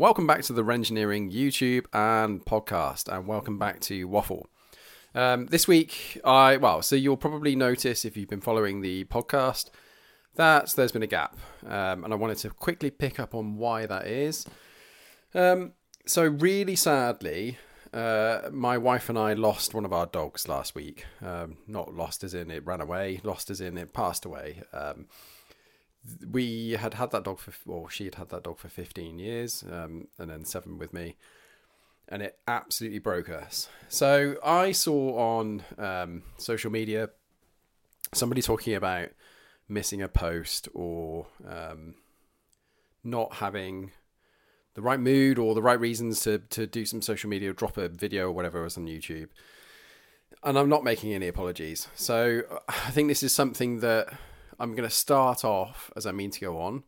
Welcome back to the Renngineering YouTube and podcast, and welcome back to Waffle. Um, this week, I well, so you'll probably notice if you've been following the podcast that there's been a gap, um, and I wanted to quickly pick up on why that is. Um, so, really sadly, uh, my wife and I lost one of our dogs last week. Um, not lost as in it ran away, lost as in it passed away. We had had that dog for, or she had had that dog for 15 years, um, and then seven with me, and it absolutely broke us. So I saw on um, social media somebody talking about missing a post or um, not having the right mood or the right reasons to to do some social media, drop a video or whatever was on YouTube. And I'm not making any apologies. So I think this is something that I'm going to start off as I mean to go on,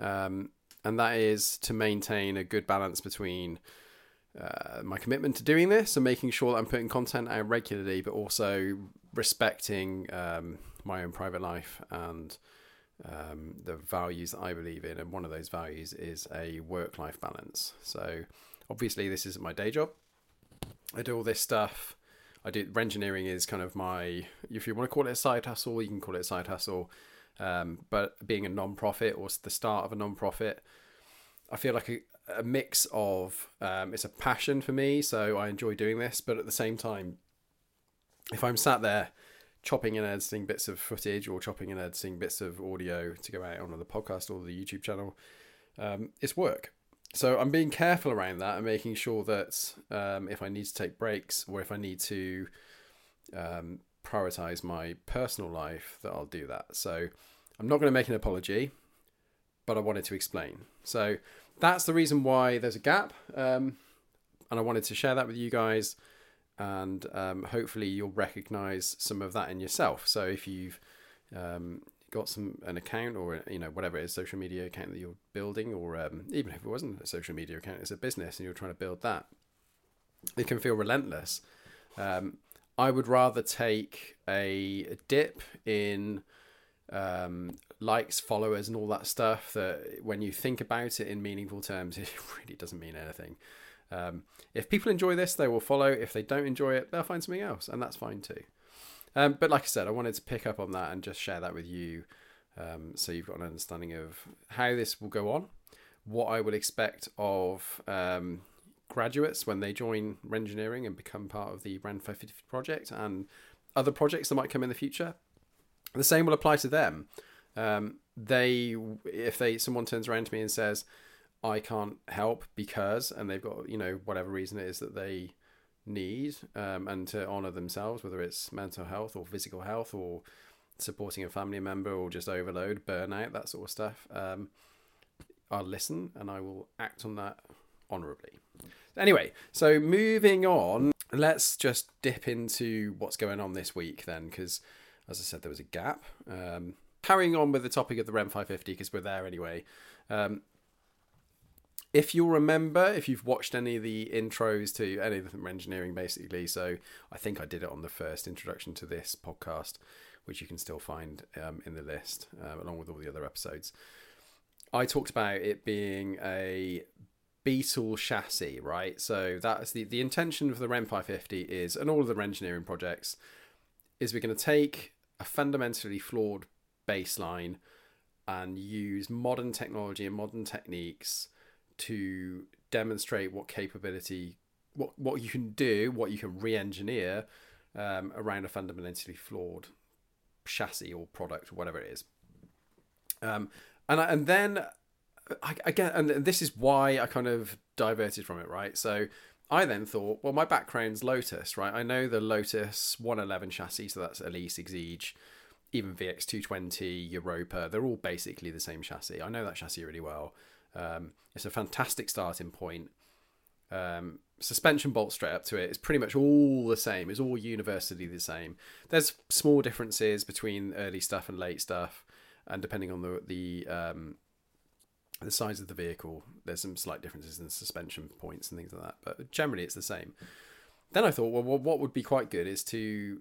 um, and that is to maintain a good balance between uh, my commitment to doing this and making sure that I'm putting content out regularly, but also respecting um, my own private life and um, the values that I believe in. And one of those values is a work life balance. So, obviously, this isn't my day job. I do all this stuff I do engineering is kind of my if you want to call it a side hustle, you can call it a side hustle. Um, but being a non-profit or the start of a non-profit, I feel like a, a mix of um, it's a passion for me, so I enjoy doing this. But at the same time, if I'm sat there chopping and editing bits of footage or chopping and editing bits of audio to go out on the podcast or the YouTube channel, um, it's work so I'm being careful around that and making sure that um, if I need to take breaks or if I need to um, prioritize my personal life, that I'll do that. So I'm not going to make an apology, but I wanted to explain. So that's the reason why there's a gap, um, and I wanted to share that with you guys. And um, hopefully you'll recognize some of that in yourself. So if you've um, got some an account or you know whatever it is social media account that you're building or um, even if it wasn't a social media account it's a business and you're trying to build that it can feel relentless. Um, i would rather take a dip in um, likes followers and all that stuff that when you think about it in meaningful terms it really doesn't mean anything. Um, if people enjoy this they will follow. If they don't enjoy it they'll find something else and that's fine too um, but like I said, I wanted to pick up on that and just share that with you, um, so you've got an understanding of how this will go on, what I would expect of um, graduates when they join engineering and become part of the RENN 550 project, and other projects that might come in the future. The same will apply to them. Um, they, if they, someone turns around to me and says, "I can't help because," and they've got you know whatever reason it is that they need um, and to honor themselves, whether it's mental health or physical health or supporting a family member or just overload, burnout, that sort of stuff. Um, I'll listen and I will act on that honorably. Anyway, so moving on, let's just dip into what's going on this week then, because as I said, there was a gap. Um, carrying on with the topic of the RENN 550, because we're there anyway. Um, if you'll remember, if you've watched any of the intros to any of the engineering, basically, so I think I did it on the first introduction to this podcast, which you can still find um, in the list uh, along with all the other episodes. I talked about it being a Beetle chassis, right? So that's the the intention of the RENN 550 is, and all of the engineering projects, is we're going to take a fundamentally flawed baseline and use modern technology and modern techniques to demonstrate what capability, what what you can do, what you can re-engineer um, around a fundamentally flawed chassis or product or whatever it is. Um, and I, and then I, again, and this is why I kind of diverted from it, right? So I then thought, well, my background's Lotus, right? I know the Lotus 111 chassis, so that's Elise, Exige, even VX220, Europa. They're all basically the same chassis. I know that chassis really well. Um, it's a fantastic starting point. Um, suspension bolt straight up to it. It's pretty much all the same. It's all universally the same. There's small differences between early stuff and late stuff, and depending on the the um, the size of the vehicle, there's some slight differences in suspension points and things like that. But generally, it's the same. Then I thought, well, what would be quite good is to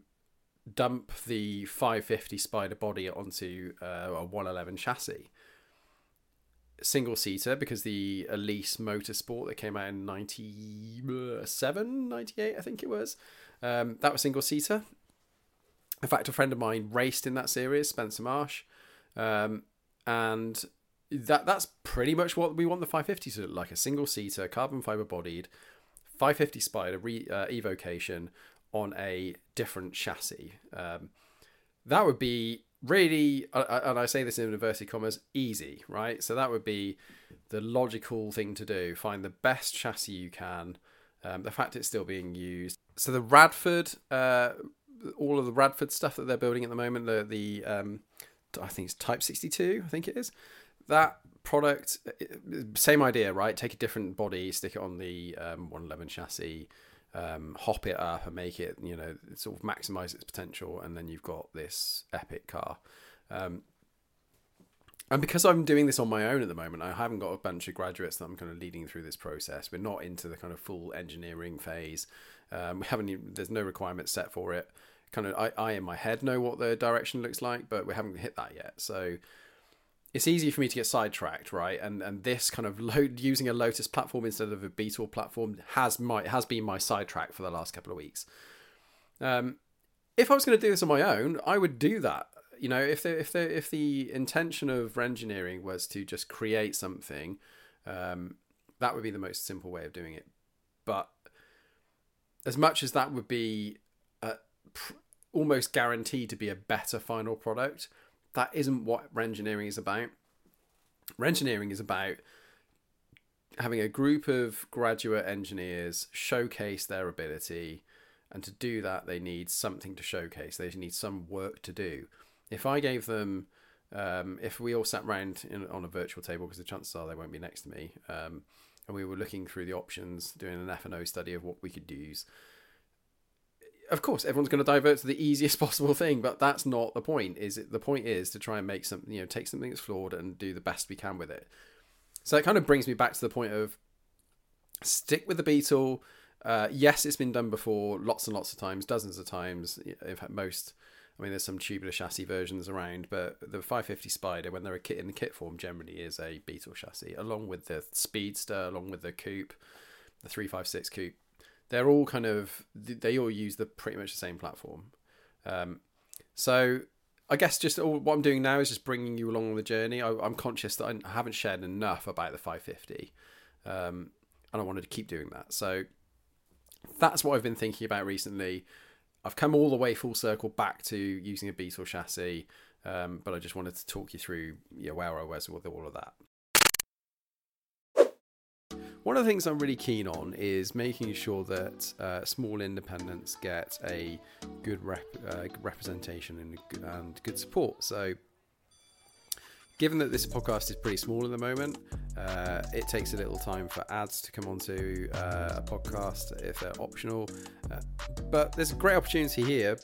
dump the 550 Spyder body onto uh, a 111 chassis single seater because the Elise Motorsport that came out in 97, 98, I think it was, um, that was single seater. In fact, a friend of mine raced in that series, Spencer Marsh, um, and that that's pretty much what we want the 550 to look like a single seater, carbon fiber bodied 550 Spyder re, uh, evocation on a different chassis. Um, that would be really, and I say this in inverted commas, easy, right? So that would be the logical thing to do. Find the best chassis you can. Um, the fact it's still being used. So the Radford, uh, all of the Radford stuff that they're building at the moment, the the um, I think it's Type 62, I think it is. That product, same idea, right? Take a different body, stick it on the um, 111 chassis, um, hop it up and make it, you know, sort of maximize its potential, and then you've got this epic car. Um, and because I'm doing this on my own at the moment, I haven't got a bunch of graduates that I'm kind of leading through this process. We're not into the kind of full engineering phase. Um, we haven't. Even, there's no requirements set for it. Kind of, I, I in my head know what the direction looks like, but we haven't hit that yet. So it's easy for me to get sidetracked, right? And and this kind of lo- using a Lotus platform instead of a Beetle platform has my has been my sidetrack for the last couple of weeks. Um, if I was going to do this on my own, I would do that. You know, if the if the if the intention of engineering was to just create something, um, that would be the most simple way of doing it. But as much as that would be a, pr- almost guaranteed to be a better final product, that isn't what engineering is about. Engineering is about having a group of graduate engineers showcase their ability, and to do that, they need something to showcase. They need some work to do. If I gave them, um, if we all sat around in, on a virtual table, because the chances are they won't be next to me, um, and we were looking through the options, doing an F and O study of what we could use of course everyone's going to divert to the easiest possible thing but that's not the point is it? The point is to try and make something you know take something that's flawed and do the best we can with it. So it kind of brings me back to the point of stick with the beetle. Uh, yes it's been done before lots and lots of times dozens of times. In fact most i mean there's some tubular chassis versions around but the 550 spyder when they're a kit in the kit form generally is a beetle chassis along with the speedster along with the coupe the 356 coupe they're all kind of they all use the pretty much the same platform. Um, so I guess just all, what I'm doing now is just bringing you along the journey. I, am conscious that I haven't shared enough about the 550, um, and I wanted to keep doing that. So that's what I've been thinking about recently. I've come all the way full circle back to using a Beetle chassis, um, but I just wanted to talk you through yeah, where I was with all of that. One of the things I'm really keen on is making sure that uh, small independents get a good rep, uh, representation and good, and good support. So, given that this podcast is pretty small at the moment, uh, it takes a little time for ads to come onto uh, a podcast if they're optional. Uh, but there's a great opportunity here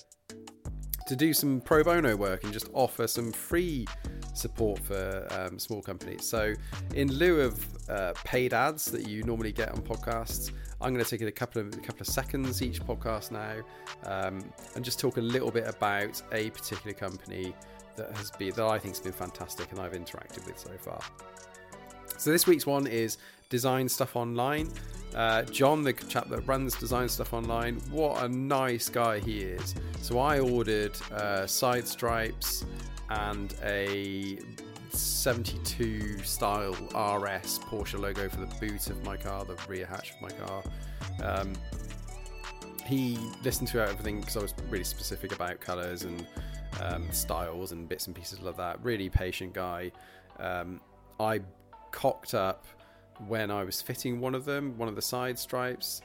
to do some pro bono work and just offer some free support for um, small companies. So, in lieu of uh, paid ads that you normally get on podcasts, I'm going to take a couple of a couple of seconds each podcast now um, and just talk a little bit about a particular company that has been that I think has been fantastic and I've interacted with so far. So this week's one is Design Stuff Online. Uh, John, the chap that runs Design Stuff Online, what a nice guy he is. So I ordered uh, side stripes and a 72 style RS Porsche logo for the boot of my car, the rear hatch of my car. Um, he listened to everything because I was really specific about colours and um, styles and bits and pieces like that. Really patient guy. Um, I cocked up when I was fitting one of them, one of the side stripes,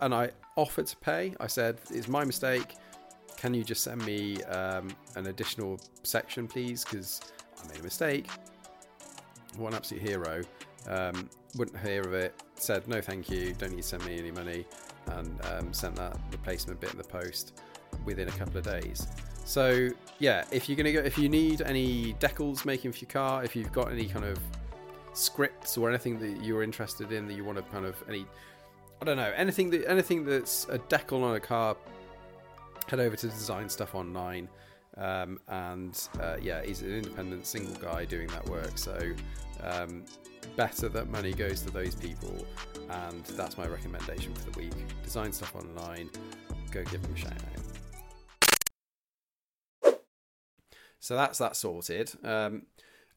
and I offered to pay. I said, "It's my mistake. Can you just send me um, an additional section, please? Because I made a mistake." What an absolute hero! Um, wouldn't hear of it. Said, "No, thank you. Don't need to send me any money," and um, sent that replacement bit in the post within a couple of days. So yeah, if you're gonna go, if you need any decals making for your car, if you've got any kind of scripts or anything that you're interested in that you want to kind of any I don't know anything that anything that's a decal on a car head over to design stuff online um, and uh, yeah he's an independent single guy doing that work so Um, better that money goes to those people, and that's my recommendation for the week. Design stuff online, go give them a shout out. So that's that sorted. Um,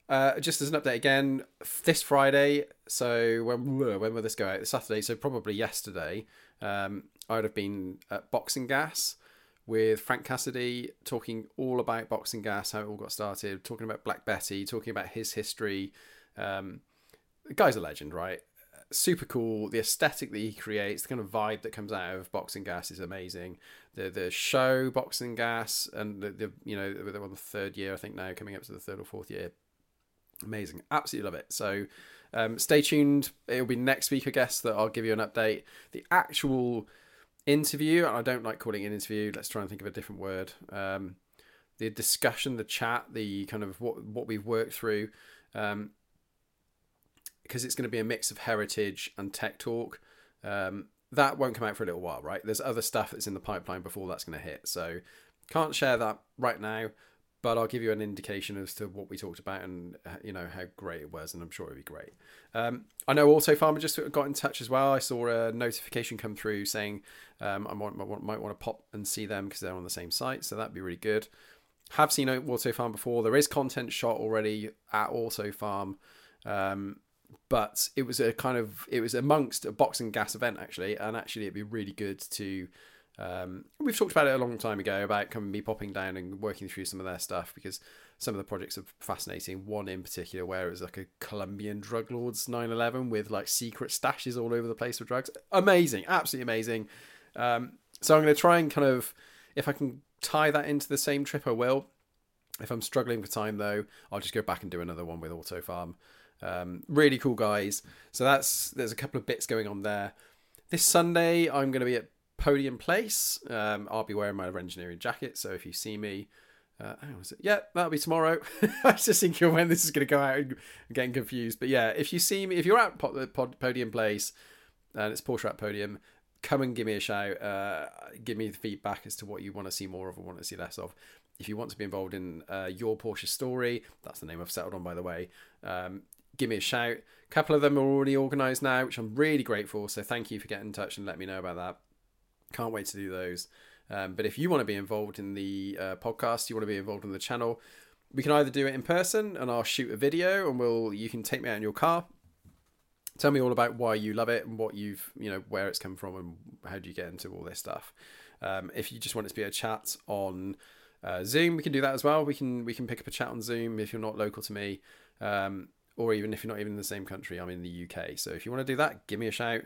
uh, just as an update again, this Friday. So when when will this go out? Saturday. So probably yesterday. Um, I would have been at Boxengasse with Frank Cassidy, talking all about Boxengasse, how it all got started, talking about Black Betty, talking about his history. Um, the guy's a legend, right? Super cool. The aesthetic that he creates, the kind of vibe that comes out of Boxengasse is amazing. The the show Boxengasse, and the, the you know they're on the third year, I think now, coming up to the third or fourth year. Amazing, absolutely love it. So um, stay tuned. It'll be next week, I guess, that I'll give you an update. The actual interview, and I don't like calling it an interview. Let's try and think of a different word. Um, the discussion, the chat, the kind of what what we've worked through, um, because it's going to be a mix of heritage and tech talk. Um, that won't come out for a little while, right? There's other stuff that's in the pipeline before that's going to hit, so can't share that right now but I'll give you an indication as to what we talked about and uh, you know how great it was, and I'm sure it'll be great. Um, I know Auto Farmer just got in touch as well. I saw a notification come through saying um, I might, might want to pop and see them because they're on the same site, so that'd be really good. Have seen Auto Farm before. There is content shot already at Auto Farm, um, but it was a kind of it was amongst a Boxengasse event actually, and actually it'd be really good to um, we've talked about it a long time ago about coming me popping down and working through some of their stuff because some of the projects are fascinating. One in particular where it was like a Colombian drug lords 911 with like secret stashes all over the place for drugs. Amazing, absolutely amazing. Um, so I'm going to try and kind of, if I can tie that into the same trip, I will. If I'm struggling for time though, I'll just go back and do another one with Auto Farm. Um, really cool guys. So that's there's a couple of bits going on there. This Sunday, I'm going to be at podium place. Um, I'll be wearing my engineering jacket, so if you see me, uh, on, it? Yeah, that'll be tomorrow. I was just thinking when this is going to go out and getting confused. But yeah, if you see me, if you're at the podium place and it's Porsche at podium, come and give me a shout. Uh, give me the feedback as to what you want to see more of or want to see less of. If you want to be involved in uh, your Porsche story, that's the name I've settled on, by the way. Um, give me a shout. A couple of them are already organised now, which I'm really grateful. So thank you for getting in touch and let me know about that. Can't wait to do those. Um, but if you want to be involved in the uh, podcast, you want to be involved in the channel, we can either do it in person and I'll shoot a video and we'll you can take me out in your car. Tell me all about why you love it and what you've you know where it's come from and how do you get into all this stuff. Um, if you just want it to be a chat on uh, Zoom, we can do that as well. We can we can pick up a chat on Zoom if you're not local to me, um, or even if you're not even in the same country. I'm in the UK, so if you want to do that, give me a shout.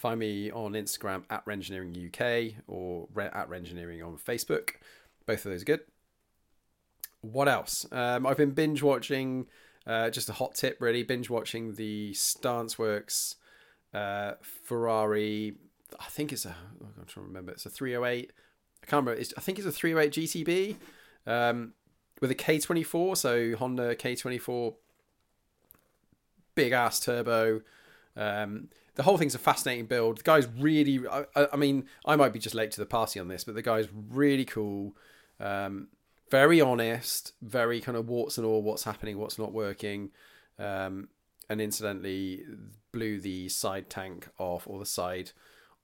Find me on Instagram at Renngineering UK or at Renngineering on Facebook. Both of those are good. What else? Um, I've been binge watching, uh, just a hot tip really, binge watching the Stanceworks uh, Ferrari. I think it's a, I'm trying to remember, it's a 308. I can't remember, it's, I think it's a 308 GTB um, with a K24, so Honda K24, big ass turbo. Um, the whole thing's a fascinating build. The guy's really, I, I, mean, I might be just late to the party on this, but the guy's really cool, um, very honest, very kind of warts and all, what's happening, what's not working, um, and incidentally blew the side tank off or the side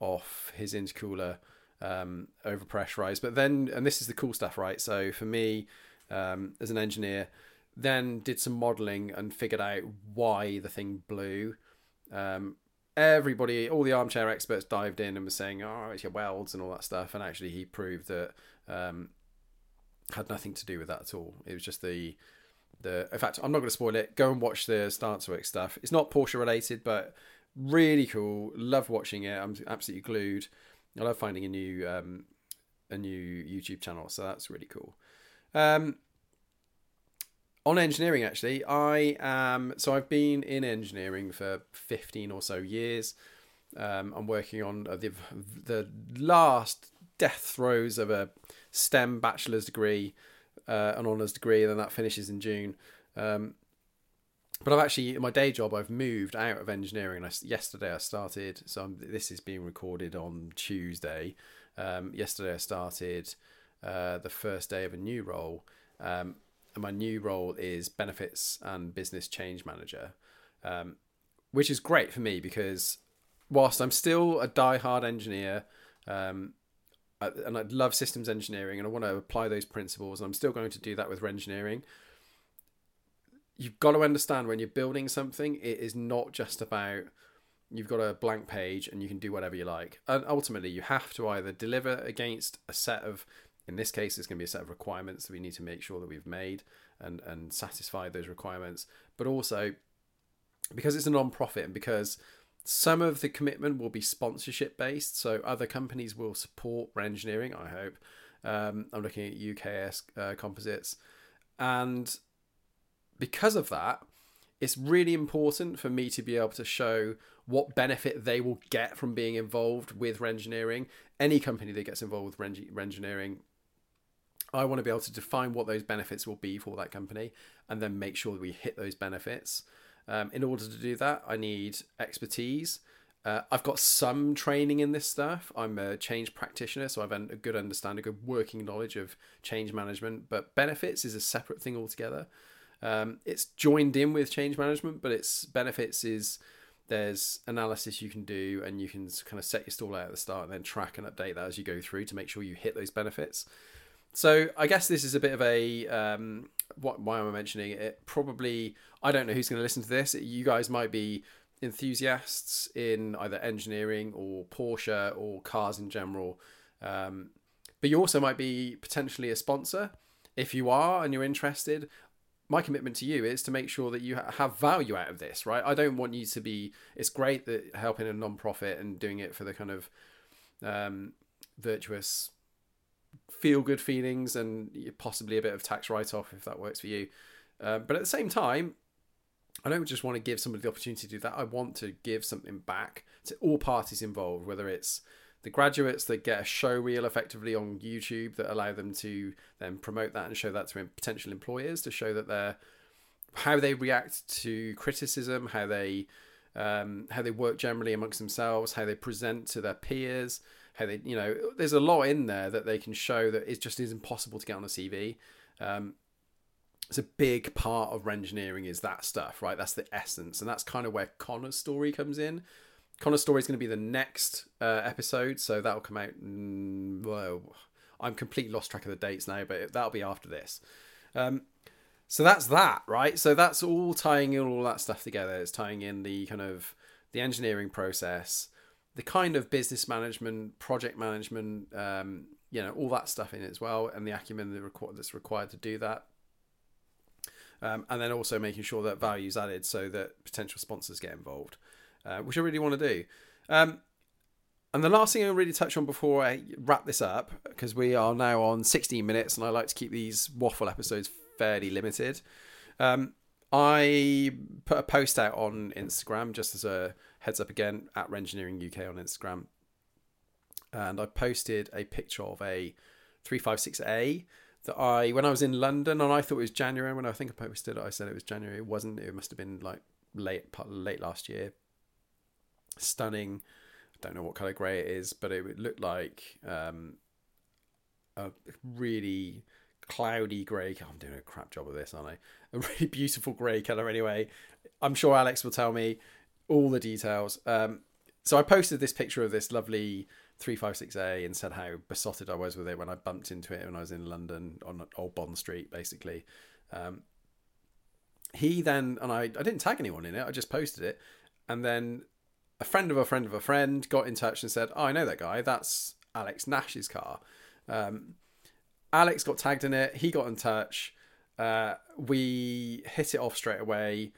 off his intercooler um, over pressurized. But then, and this is the cool stuff, right? So for me, um, as an engineer, then did some modeling and figured out why the thing blew. Um, everybody, all the armchair experts dived in and was saying, "Oh, it's your welds and all that stuff," and actually he proved that um, had nothing to do with that at all. It was just the the. In fact, I'm not going to spoil it. Go and watch the Stancework stuff. It's not Porsche related, but really cool. Love watching it. I'm absolutely glued. I love finding a new um, a new YouTube channel, so that's really cool. Um, on engineering actually i am so i've been in engineering for 15 or so years. Um, i'm working on the, the last death throes of a stem bachelor's degree uh, an honours degree and then that finishes in june. Um, but i've actually in my day job i've moved out of engineering. I, yesterday i started so I'm, this is being recorded on tuesday. Um, yesterday i started uh, the first day of a new role. Um, and my new role is benefits and business change manager. um, which is great for me because whilst I'm still a die-hard engineer, um, and I love systems engineering, and I want to apply those principles, and I'm still going to do that with engineering. You've got to understand when you're building something, it is not just about you've got a blank page and you can do whatever you like. And ultimately, you have to either deliver against a set of, in this case, it's going to be a set of requirements that we need to make sure that we've made and and satisfy those requirements, but also because it's a non-profit and because some of the commitment will be sponsorship based, so other companies will support engineering. I hope. Um, I'm looking at UKS uh, composites, and because of that, it's really important for me to be able to show what benefit they will get from being involved with Renngineering. Any company that gets involved with Renngineering, I want to be able to define what those benefits will be for that company, and then make sure that we hit those benefits. Um, in order to do that, I need expertise. Uh, I've got some training in this stuff. I'm a change practitioner, so I've a good understanding, a good working knowledge of change management. But benefits is a separate thing altogether. Um, it's joined in with change management, but its benefits is there's analysis you can do, and you can kind of set your stall out at the start, and then track and update that as you go through to make sure you hit those benefits. So I guess this is a bit of a um, what, why am I mentioning it? Probably I don't know who's going to listen to this. You guys might be enthusiasts in either engineering or Porsche or cars in general, um, but you also might be potentially a sponsor. If you are and you're interested, my commitment to you is to make sure that you have value out of this, right? I don't want you to be. It's great that helping a non-profit and doing it for the kind of um, virtuous feel good feelings and possibly a bit of tax write off if that works for you. Uh, but at the same time, I don't just want to give somebody the opportunity to do that. I want to give something back to all parties involved, whether it's the graduates that get a show reel effectively on YouTube that allow them to then promote that and show that to potential employers to show that they're how they react to criticism, how they um, how they work generally amongst themselves, how they present to their peers, how they, you know, there's a lot in there that they can show that it just is impossible to get on a CV. Um, it's a big part of engineering is that stuff, right? That's the essence, and that's kind of where Connor's story comes in. Connor's story is going to be the next uh, episode, so that'll come out. Well, I'm completely lost track of the dates now, but that'll be after this. Um, so that's that, right? So that's all tying in all that stuff together. It's tying in the kind of the engineering process, the kind of business management, project management, um, you know, all that stuff in it as well, and the acumen that's required to do that. Um, and then also making sure that value is added so that potential sponsors get involved, uh, which I really want to do. Um, and the last thing I really touch on before I wrap this up, because we are now on 16 minutes, and I like to keep these waffle episodes fairly limited. Um, I put a post out on Instagram just as a heads up again at Renngineering UK on Instagram, and I posted a picture of a 356A that I when I was in London and I thought it was January when I think I posted it I said it was January it wasn't it must have been like late late last year stunning I don't know what color grey it is but it looked like um, a really cloudy grey. I'm doing a crap job of this, aren't I? A really beautiful grey colour anyway. I'm sure Alex will tell me all the details. Um, so I posted this picture of this lovely 356A and said how besotted I was with it when I bumped into it when I was in London on Old Bond Street, basically. Um, he then, and I, I didn't tag anyone in it, I just posted it. And then a friend of a friend of a friend got in touch and said, Oh, I know that guy. That's Alex Nash's car. Um, Alex got tagged in it. He got in touch. Uh, we hit it off straight away.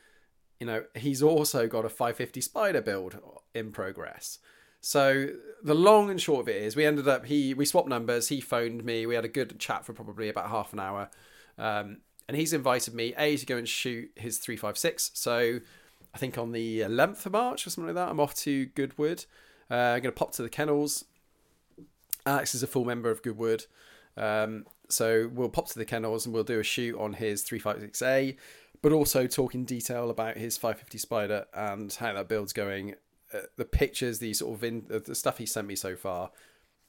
You know, he's also got a 550 Spyder build in progress. So the long and short of it is, we ended up he we swapped numbers. He phoned me. We had a good chat for probably about half an hour, um, and he's invited me a to go and shoot his 356. So I think on the 11th of March or something like that, I'm off to Goodwood. Uh, I'm going to pop to the kennels. Alex is a full member of Goodwood. Um, so we'll pop to the kennels and we'll do a shoot on his 356A, but also talk in detail about his 550 Spyder and how that build's going. Uh, the pictures, the sort of in, the stuff he sent me so far,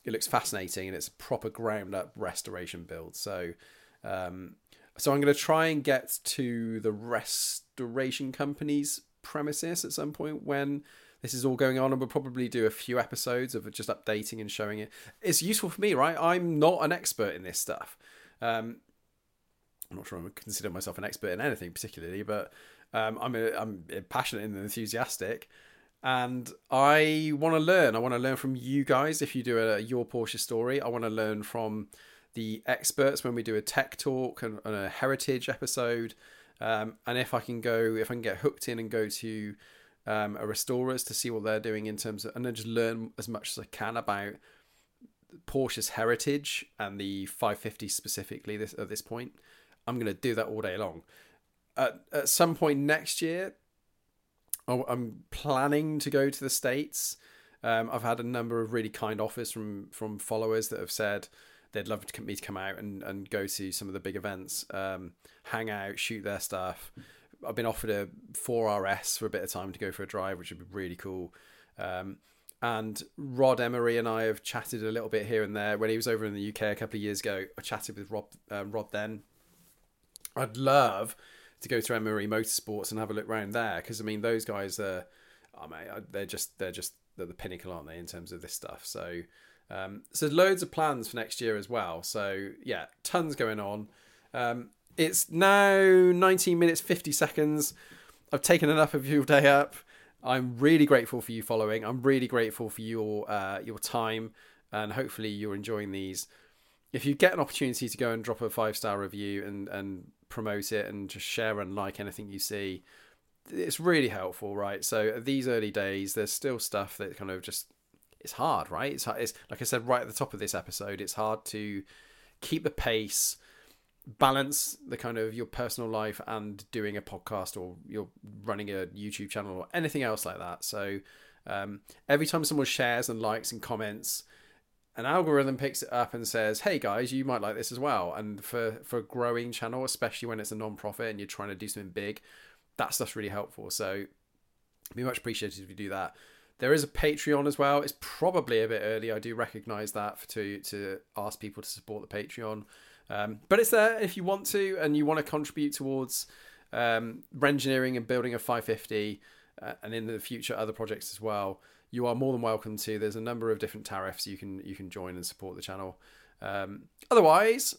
it looks fascinating and it's a proper ground up restoration build. So, um, so I'm going to try and get to the restoration company's premises at some point when this is all going on, and we'll probably do a few episodes of just updating and showing it. It's useful for me, right? I'm not an expert in this stuff. Um, I'm not sure I consider myself an expert in anything particularly, but um, I'm a, I'm passionate and enthusiastic, and I want to learn. I want to learn from you guys. If you do a your Porsche story, I want to learn from the experts when we do a tech talk and, and a heritage episode. Um, and if I can go, if I can get hooked in and go to um, restorers to see what they're doing in terms of, and then just learn as much as I can about Porsche's heritage and the 550 specifically. This at this point, I'm going to do that all day long. At, at some point next year, I'm planning to go to the states. Um, I've had a number of really kind offers from from followers that have said they'd love me to come out and, and go to some of the big events, um, hang out, shoot their stuff. I've been offered a 4RS for a bit of time to go for a drive, which would be really cool. Um, and Rod Emery and I have chatted a little bit here and there. When he was over in the UK a couple of years ago, I chatted with Rob, uh, Rod then. I'd love to go to Emery Motorsports and have a look around there because I mean those guys are, oh mean, they're just they're just they're the pinnacle, aren't they, in terms of this stuff? So um, so loads of plans for next year as well. So yeah, tons going on. Um, it's now 19 minutes 50 seconds. I've taken enough of your day up. I'm really grateful for you following. I'm really grateful for your uh, your time, and hopefully you're enjoying these. If you get an opportunity to go and drop a five star review and and promote it and just share and like anything you see, it's really helpful, right? So these early days, there's still stuff that kind of just it's hard, right? It's, it's like I said right at the top of this episode. It's hard to keep the pace, balance the kind of your personal life and doing a podcast or you're running a YouTube channel or anything else like that. So um, every time someone shares and likes and comments, an algorithm picks it up and says, "Hey guys, you might like this as well." And for for a growing channel, especially when it's a non-profit and you're trying to do something big, that stuff's really helpful. So, be much appreciated if you do that. There is a Patreon as well. It's probably a bit early. I do recognise that for, to to ask people to support the Patreon, um, but it's there if you want to and you want to contribute towards um, engineering and building a 550, uh, and in the future other projects as well. You are more than welcome to. There's a number of different tariffs you can you can join and support the channel. Um, otherwise,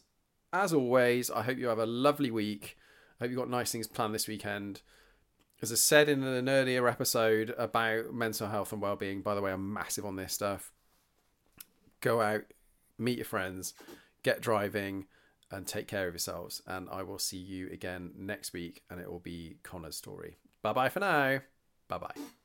as always, I hope you have a lovely week. I hope you've got nice things planned this weekend as I said in an earlier episode about mental health and well-being, by the way, I'm massive on this stuff. Go out, meet your friends, get driving, and take care of yourselves. And I will see you again next week, and it will be Connor's story. Bye bye for now. Bye bye.